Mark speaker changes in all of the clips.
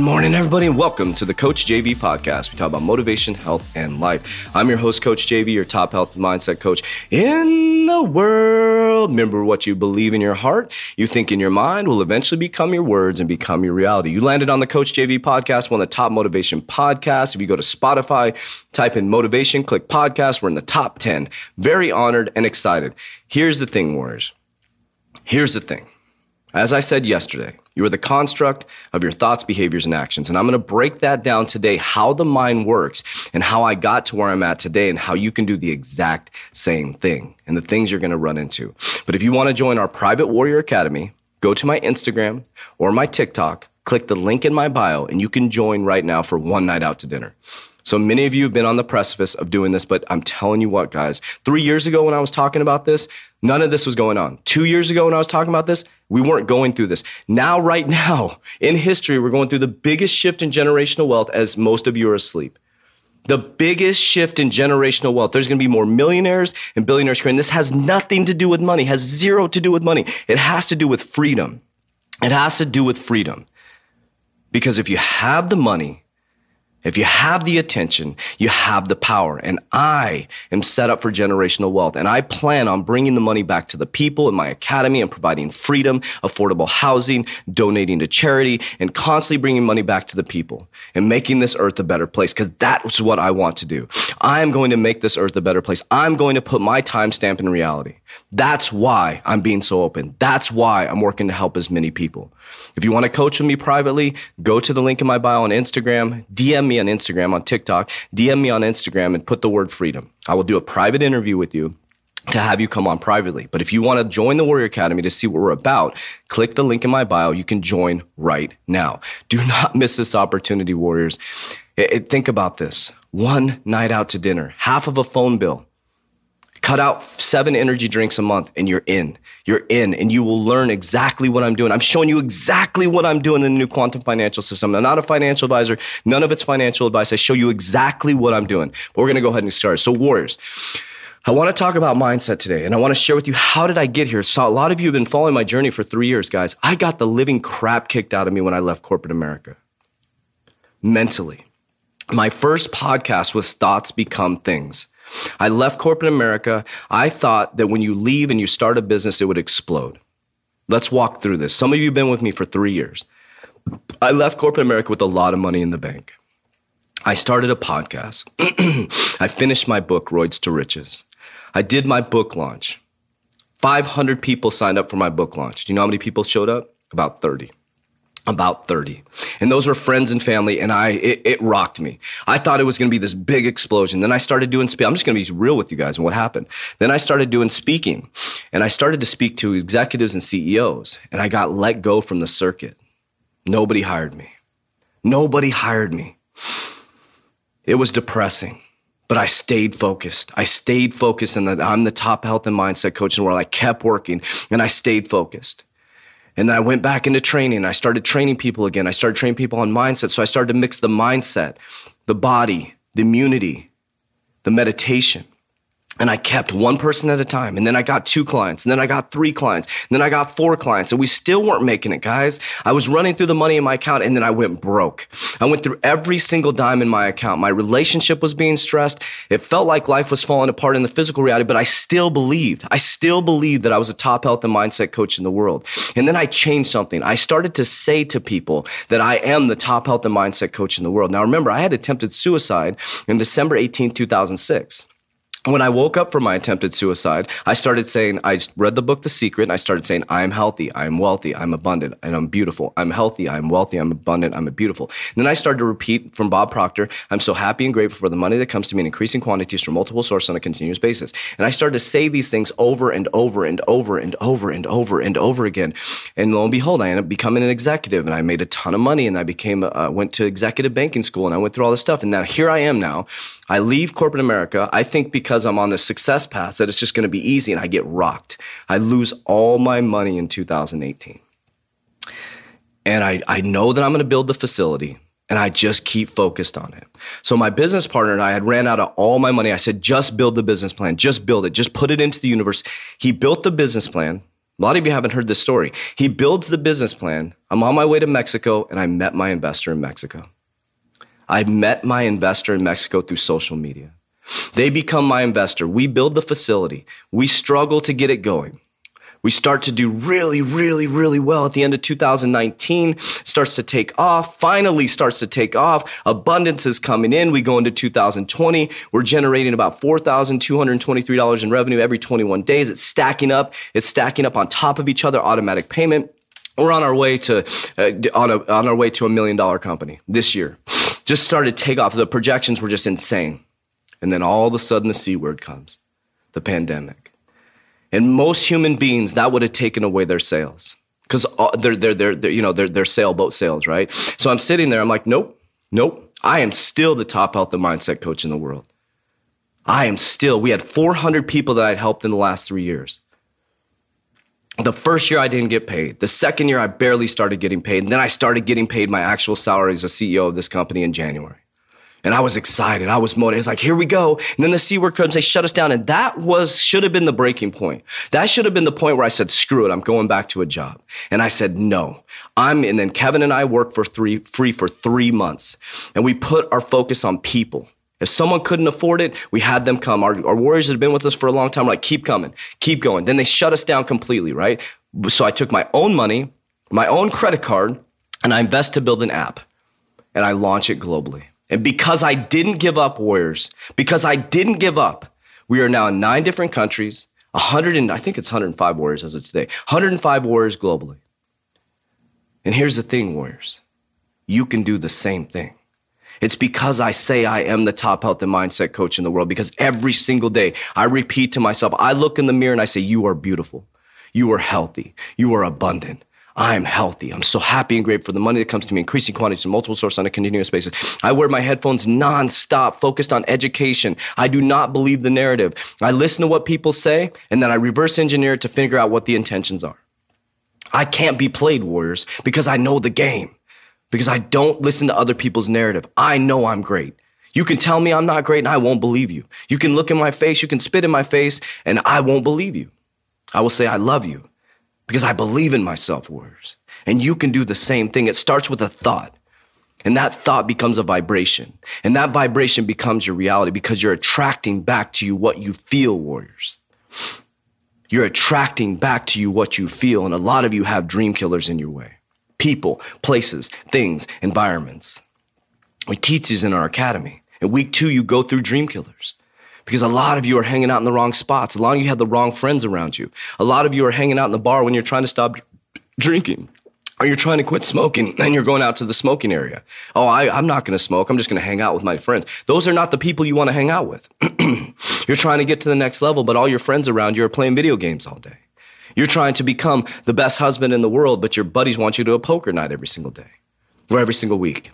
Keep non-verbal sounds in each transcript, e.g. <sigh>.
Speaker 1: morning, everybody, and welcome to the Coach JV podcast. We talk about motivation, health, and life. I'm your host, Coach JV, your top health and mindset coach in the world. Remember what you believe in your heart, you think in your mind will eventually become your words and become your reality. You landed on the Coach JV podcast, one of the top motivation podcasts. If you go to Spotify, type in motivation, click podcast, we're in the top 10. Very honored and excited. Here's the thing, Warriors. Here's the thing. As I said yesterday, you are the construct of your thoughts, behaviors, and actions. And I'm going to break that down today how the mind works and how I got to where I'm at today and how you can do the exact same thing and the things you're going to run into. But if you want to join our private warrior academy, go to my Instagram or my TikTok, click the link in my bio, and you can join right now for one night out to dinner. So many of you have been on the precipice of doing this, but I'm telling you what, guys, three years ago when I was talking about this, none of this was going on. Two years ago when I was talking about this, we weren't going through this. Now, right now, in history, we're going through the biggest shift in generational wealth as most of you are asleep. The biggest shift in generational wealth. There's going to be more millionaires and billionaires creating. This has nothing to do with money, has zero to do with money. It has to do with freedom. It has to do with freedom. Because if you have the money, if you have the attention, you have the power. And I am set up for generational wealth. And I plan on bringing the money back to the people in my academy and providing freedom, affordable housing, donating to charity, and constantly bringing money back to the people and making this earth a better place because that's what I want to do. I'm going to make this earth a better place. I'm going to put my timestamp in reality. That's why I'm being so open. That's why I'm working to help as many people. If you want to coach with me privately, go to the link in my bio on Instagram, DM me on Instagram, on TikTok, DM me on Instagram and put the word freedom. I will do a private interview with you to have you come on privately. But if you want to join the Warrior Academy to see what we're about, click the link in my bio. You can join right now. Do not <laughs> miss this opportunity, Warriors. It, it, think about this one night out to dinner, half of a phone bill Cut out seven energy drinks a month and you're in. You're in and you will learn exactly what I'm doing. I'm showing you exactly what I'm doing in the new quantum financial system. I'm not a financial advisor. None of it's financial advice. I show you exactly what I'm doing. But we're going to go ahead and start. So, Warriors, I want to talk about mindset today and I want to share with you how did I get here. So a lot of you have been following my journey for three years, guys. I got the living crap kicked out of me when I left corporate America. Mentally. My first podcast was Thoughts Become Things. I left corporate America. I thought that when you leave and you start a business, it would explode. Let's walk through this. Some of you have been with me for three years. I left corporate America with a lot of money in the bank. I started a podcast. <clears throat> I finished my book, Roids to Riches. I did my book launch. 500 people signed up for my book launch. Do you know how many people showed up? About 30 about 30 and those were friends and family and i it, it rocked me. I thought it was going to be this big explosion. Then i started doing speak i'm just going to be real with you guys and what happened. Then i started doing speaking and i started to speak to executives and ceos and i got let go from the circuit. Nobody hired me. Nobody hired me. It was depressing but I stayed focused. I stayed focused, and I'm the top health and mindset coach in the world. I kept working, and I stayed focused. And then I went back into training. I started training people again. I started training people on mindset. So I started to mix the mindset, the body, the immunity, the meditation. And I kept one person at a time. And then I got two clients. And then I got three clients. And then I got four clients. And we still weren't making it, guys. I was running through the money in my account and then I went broke. I went through every single dime in my account. My relationship was being stressed. It felt like life was falling apart in the physical reality, but I still believed. I still believed that I was a top health and mindset coach in the world. And then I changed something. I started to say to people that I am the top health and mindset coach in the world. Now, remember, I had attempted suicide in December 18, 2006 when I woke up from my attempted suicide, I started saying, I read the book The Secret, and I started saying, I am healthy, I am wealthy, I'm abundant, and I'm beautiful. I'm healthy, I'm wealthy, I'm abundant, I'm beautiful. And then I started to repeat from Bob Proctor, I'm so happy and grateful for the money that comes to me in increasing quantities from multiple sources on a continuous basis. And I started to say these things over and over and over and over and over and over again. And lo and behold, I ended up becoming an executive, and I made a ton of money, and I became, uh, went to executive banking school, and I went through all this stuff. And now here I am now. I leave corporate America, I think because because I'm on the success path that it's just going to be easy and I get rocked. I lose all my money in 2018. And I, I know that I'm going to build the facility and I just keep focused on it. So my business partner and I had ran out of all my money. I said, just build the business plan, just build it, just put it into the universe. He built the business plan. A lot of you haven't heard this story. He builds the business plan. I'm on my way to Mexico and I met my investor in Mexico. I met my investor in Mexico through social media. They become my investor. We build the facility. We struggle to get it going. We start to do really, really, really well at the end of 2019. Starts to take off, finally starts to take off. Abundance is coming in. We go into 2020. We're generating about $4,223 in revenue every 21 days. It's stacking up. It's stacking up on top of each other, automatic payment. We're on our way to uh, on, a, on our way to a million dollar company this year. Just started take off. The projections were just insane. And then all of a sudden the C word comes, the pandemic. And most human beings, that would have taken away their sales because uh, they're, they're, they're, they're, you know, they're, they're sailboat sales, right? So I'm sitting there, I'm like, nope, nope. I am still the top health and mindset coach in the world. I am still, we had 400 people that I'd helped in the last three years. The first year I didn't get paid. The second year I barely started getting paid. And then I started getting paid my actual salary as a CEO of this company in January. And I was excited. I was motivated. It's like, here we go. And then the C word comes, they shut us down. And that was, should have been the breaking point. That should have been the point where I said, screw it. I'm going back to a job. And I said, no, I'm, and then Kevin and I worked for three, free for three months. And we put our focus on people. If someone couldn't afford it, we had them come. Our, our warriors had been with us for a long time. We're like, keep coming, keep going. Then they shut us down completely, right? So I took my own money, my own credit card, and I invest to build an app and I launch it globally. And because I didn't give up, Warriors, because I didn't give up, we are now in nine different countries, 100 and I think it's 105 Warriors as of today, 105 Warriors globally. And here's the thing, Warriors, you can do the same thing. It's because I say I am the top health and mindset coach in the world because every single day I repeat to myself, I look in the mirror and I say, You are beautiful. You are healthy. You are abundant. I'm healthy. I'm so happy and grateful for the money that comes to me, increasing quantities from multiple sources on a continuous basis. I wear my headphones nonstop, focused on education. I do not believe the narrative. I listen to what people say, and then I reverse engineer it to figure out what the intentions are. I can't be played, Warriors, because I know the game, because I don't listen to other people's narrative. I know I'm great. You can tell me I'm not great, and I won't believe you. You can look in my face, you can spit in my face, and I won't believe you. I will say, I love you because I believe in myself, Warriors. And you can do the same thing. It starts with a thought. And that thought becomes a vibration. And that vibration becomes your reality because you're attracting back to you what you feel, warriors. You're attracting back to you what you feel. And a lot of you have dream killers in your way people, places, things, environments. We teach these in our academy. In week two, you go through dream killers because a lot of you are hanging out in the wrong spots. A lot of you have the wrong friends around you. A lot of you are hanging out in the bar when you're trying to stop drinking. Or you're trying to quit smoking <laughs> and you're going out to the smoking area. Oh, I, am not going to smoke. I'm just going to hang out with my friends. Those are not the people you want to hang out with. <clears throat> you're trying to get to the next level, but all your friends around you are playing video games all day. You're trying to become the best husband in the world, but your buddies want you to a poker night every single day or every single week.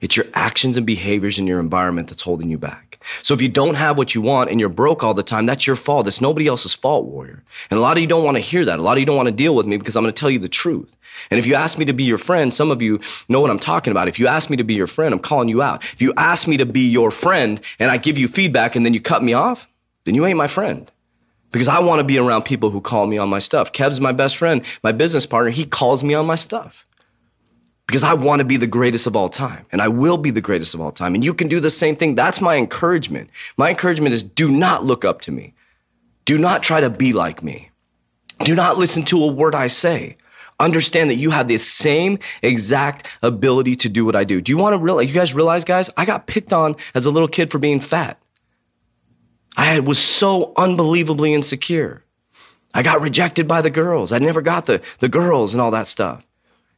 Speaker 1: It's your actions and behaviors in your environment that's holding you back. So if you don't have what you want and you're broke all the time, that's your fault. It's nobody else's fault, warrior. And a lot of you don't want to hear that. A lot of you don't want to deal with me because I'm going to tell you the truth. And if you ask me to be your friend, some of you know what I'm talking about. If you ask me to be your friend, I'm calling you out. If you ask me to be your friend and I give you feedback and then you cut me off, then you ain't my friend. Because I want to be around people who call me on my stuff. Kev's my best friend, my business partner. He calls me on my stuff because I want to be the greatest of all time and I will be the greatest of all time. And you can do the same thing. That's my encouragement. My encouragement is do not look up to me. Do not try to be like me. Do not listen to a word I say. Understand that you have the same exact ability to do what I do. Do you want to realize, you guys realize, guys, I got picked on as a little kid for being fat. I was so unbelievably insecure. I got rejected by the girls. I never got the, the girls and all that stuff.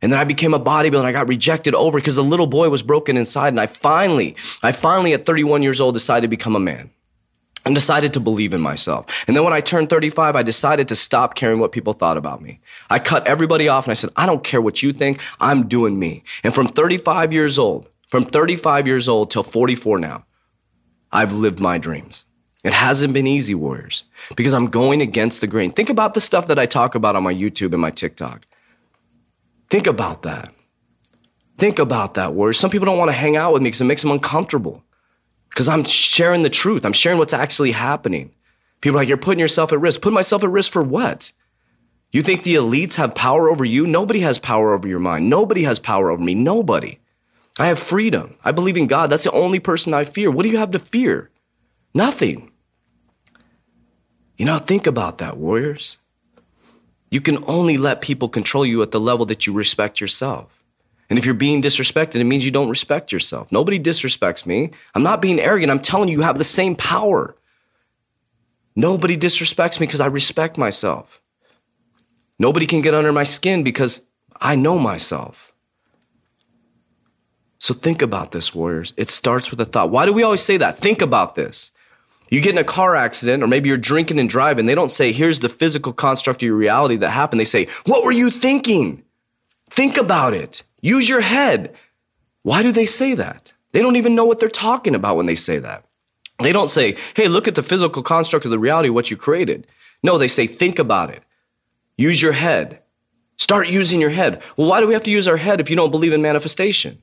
Speaker 1: And then I became a bodybuilder and I got rejected over because a little boy was broken inside. And I finally, I finally at 31 years old decided to become a man and decided to believe in myself. And then when I turned 35, I decided to stop caring what people thought about me. I cut everybody off and I said, I don't care what you think. I'm doing me. And from 35 years old, from 35 years old till 44 now, I've lived my dreams. It hasn't been easy, Warriors, because I'm going against the grain. Think about the stuff that I talk about on my YouTube and my TikTok. Think about that. Think about that, Warriors. Some people don't want to hang out with me because it makes them uncomfortable. Because I'm sharing the truth. I'm sharing what's actually happening. People are like, you're putting yourself at risk. Put myself at risk for what? You think the elites have power over you? Nobody has power over your mind. Nobody has power over me. Nobody. I have freedom. I believe in God. That's the only person I fear. What do you have to fear? Nothing. You know, think about that, warriors. You can only let people control you at the level that you respect yourself. And if you're being disrespected, it means you don't respect yourself. Nobody disrespects me. I'm not being arrogant. I'm telling you, you have the same power. Nobody disrespects me because I respect myself. Nobody can get under my skin because I know myself. So think about this, warriors. It starts with a thought. Why do we always say that? Think about this. You get in a car accident, or maybe you're drinking and driving. They don't say, here's the physical construct of your reality that happened. They say, what were you thinking? Think about it. Use your head. Why do they say that? They don't even know what they're talking about when they say that. They don't say, hey, look at the physical construct of the reality what you created. No, they say, think about it. Use your head. Start using your head. Well, why do we have to use our head if you don't believe in manifestation?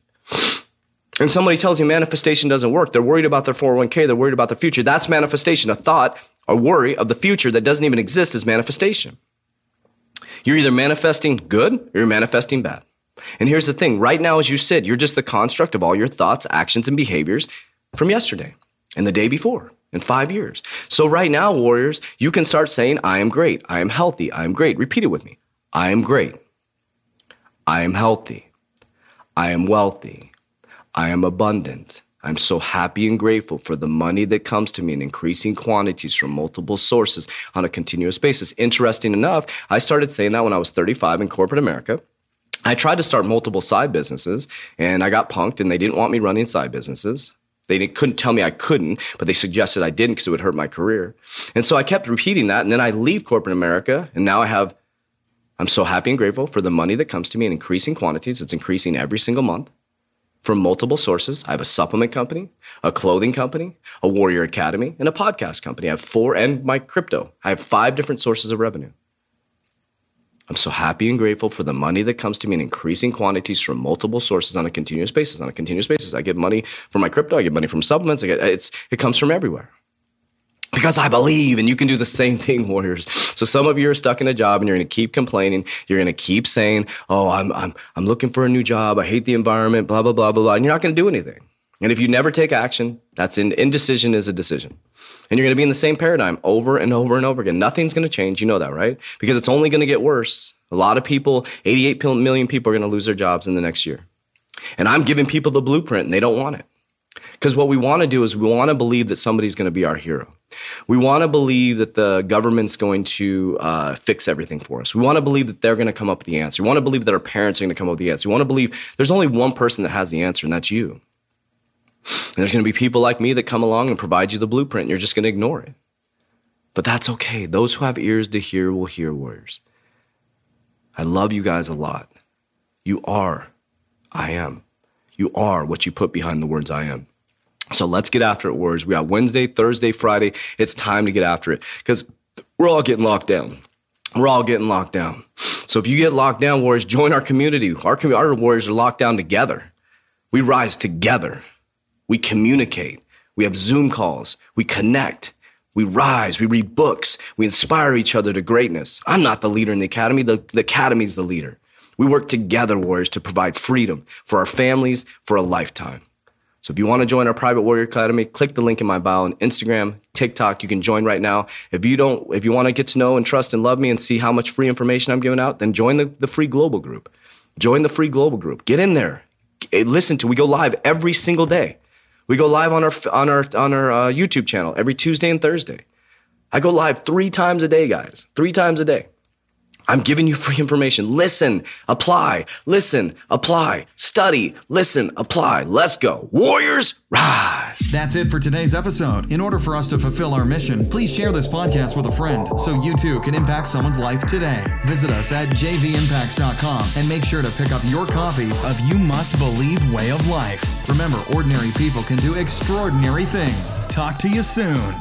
Speaker 1: And somebody tells you manifestation doesn't work. They're worried about their 401k. They're worried about the future. That's manifestation. A thought, a worry of the future that doesn't even exist is manifestation. You're either manifesting good or you're manifesting bad. And here's the thing right now, as you sit, you're just the construct of all your thoughts, actions, and behaviors from yesterday and the day before in five years. So, right now, warriors, you can start saying, I am great. I am healthy. I am great. Repeat it with me I am great. I am healthy. I am wealthy. I am abundant. I'm so happy and grateful for the money that comes to me in increasing quantities from multiple sources on a continuous basis. Interesting enough, I started saying that when I was 35 in corporate America. I tried to start multiple side businesses and I got punked and they didn't want me running side businesses. They couldn't tell me I couldn't, but they suggested I didn't because it would hurt my career. And so I kept repeating that. And then I leave corporate America and now I have, I'm so happy and grateful for the money that comes to me in increasing quantities. It's increasing every single month from multiple sources. I have a supplement company, a clothing company, a warrior academy, and a podcast company. I have four and my crypto. I have five different sources of revenue. I'm so happy and grateful for the money that comes to me in increasing quantities from multiple sources on a continuous basis. On a continuous basis, I get money from my crypto. I get money from supplements. I get it's it comes from everywhere because I believe, and you can do the same thing, <laughs> warriors. So some of you are stuck in a job and you're going to keep complaining. You're going to keep saying, "Oh, I'm I'm I'm looking for a new job. I hate the environment." Blah blah blah blah blah. And you're not going to do anything. And if you never take action, that's in, indecision is a decision. And you're going to be in the same paradigm over and over and over again. Nothing's going to change. You know that, right? Because it's only going to get worse. A lot of people, 88 million people, are going to lose their jobs in the next year. And I'm giving people the blueprint and they don't want it. Because what we want to do is we want to believe that somebody's going to be our hero. We want to believe that the government's going to uh, fix everything for us. We want to believe that they're going to come up with the answer. We want to believe that our parents are going to come up with the answer. We want to believe there's only one person that has the answer, and that's you. And there's going to be people like me that come along and provide you the blueprint. And you're just going to ignore it. But that's okay. Those who have ears to hear will hear, warriors. I love you guys a lot. You are, I am. You are what you put behind the words I am. So let's get after it, warriors. We got Wednesday, Thursday, Friday. It's time to get after it because we're all getting locked down. We're all getting locked down. So if you get locked down, warriors, join our community. Our, our warriors are locked down together. We rise together. We communicate. We have Zoom calls. We connect. We rise. We read books. We inspire each other to greatness. I'm not the leader in the academy. The, the academy's the leader. We work together, warriors, to provide freedom for our families for a lifetime. So if you want to join our private warrior academy, click the link in my bio on Instagram, TikTok. You can join right now. If you don't, if you want to get to know and trust and love me and see how much free information I'm giving out, then join the, the free global group. Join the free global group. Get in there. Listen to. We go live every single day. We go live on our on our on our uh, YouTube channel every Tuesday and Thursday. I go live three times a day, guys. Three times a day. I'm giving you free information. Listen, apply, listen, apply, study, listen, apply. Let's go. Warriors, rise.
Speaker 2: That's it for today's episode. In order for us to fulfill our mission, please share this podcast with a friend so you too can impact someone's life today. Visit us at jvimpacts.com and make sure to pick up your copy of You Must Believe Way of Life. Remember, ordinary people can do extraordinary things. Talk to you soon.